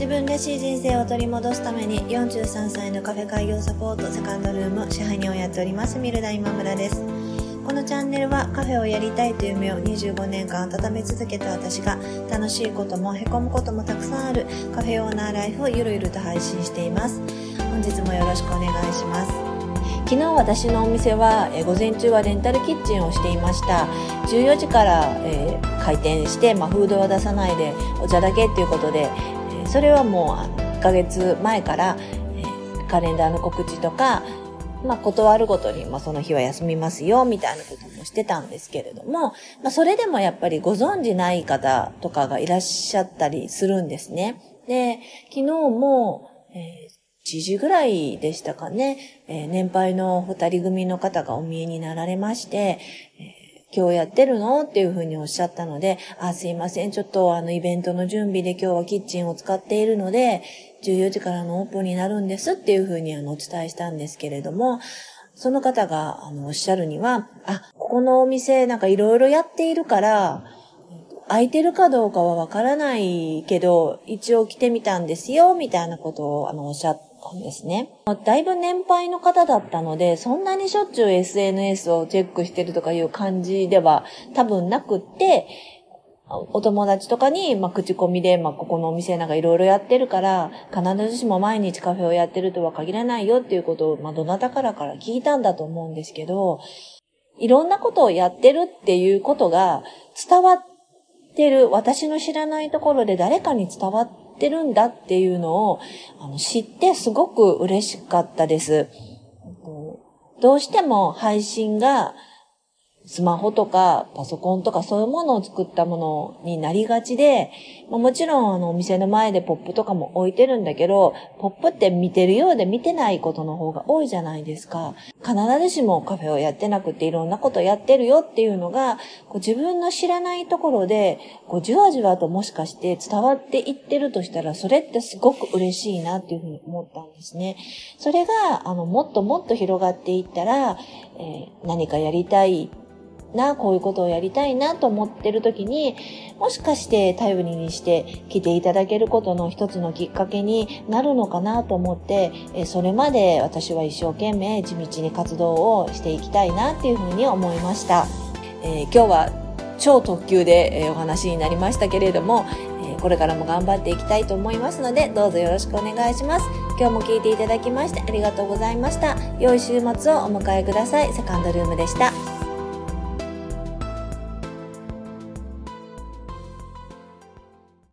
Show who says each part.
Speaker 1: 自分らしい人生を取り戻すために43歳のカフェ開業サポートセカンドルーム支配人をやっておりますミルダ今村です。このチャンネルはカフェをやりたいという夢を25年間温め続けた私が楽しいこともへこむこともたくさんあるカフェオーナーライフをゆるゆると配信しています。本日もよろしくお願いします。昨日私のお店は、え午前中はレンタルキッチンをしていました。14時から、えー、開店して、まあ、フードは出さないでお茶だけっていうことで、それはもう1ヶ月前から、え、カレンダーの告知とかまあ、断るごとに、まあ、その日は休みますよ、みたいなこともしてたんですけれども、まあ、それでもやっぱりご存知ない方とかがいらっしゃったりするんですね。で、昨日も、えー、1時ぐらいでしたかね、えー、年配の二人組の方がお見えになられまして、え今日やってるの？っていうふうにおっしゃったので、あ、すいません。ちょっとあのイベントの準備で今日はキッチンを使っているので、14時からのオープンになるんですっていうふうにあのお伝えしたんですけれども、その方があのおっしゃるには、あ、ここのお店なんかいろいろやっているから、空いてるかどうかはわからないけど、一応来てみたんですよ、みたいなことをあのおっしゃってたんですね。だいぶ年配の方だったので、そんなにしょっちゅう SNS をチェックしてるとかいう感じでは多分なくって、お友達とかに、まあ、口コミで、まあ、ここのお店なんかいろいろやってるから、必ずしも毎日カフェをやってるとは限らないよっていうことを、まあ、どなたからから聞いたんだと思うんですけど、いろんなことをやってるっていうことが伝わってる、私の知らないところで誰かに伝わってってるんだっていうのを、あの、知ってすごく嬉しかったです。どうしても配信が、スマホとかパソコンとかそういうものを作ったものになりがちで、ま、もちろんあのお店の前でポップとかも置いてるんだけど、ポップって見てるようで見てないことの方が多いじゃないですか。必ずしもカフェをやってなくていろんなことやってるよっていうのが、こう自分の知らないところで、こうじわじわともしかして伝わっていってるとしたら、それってすごく嬉しいなっていうふうに思ったんですね。それが、あの、もっともっと広がっていったら、えー、何かやりたいな、こういうことをやりたいなと思ってる時に、もしかして頼りにして来ていただけることの一つのきっかけになるのかなと思って、それまで私は一生懸命地道に活動をしていきたいなっていうふうに思いました。えー、今日は超特急でお話になりましたけれども、これからも頑張っていきたいと思いますので、どうぞよろしくお願いします。今日も聞いていただきましてありがとうございました。良い週末をお迎えください。セカンドルームでした。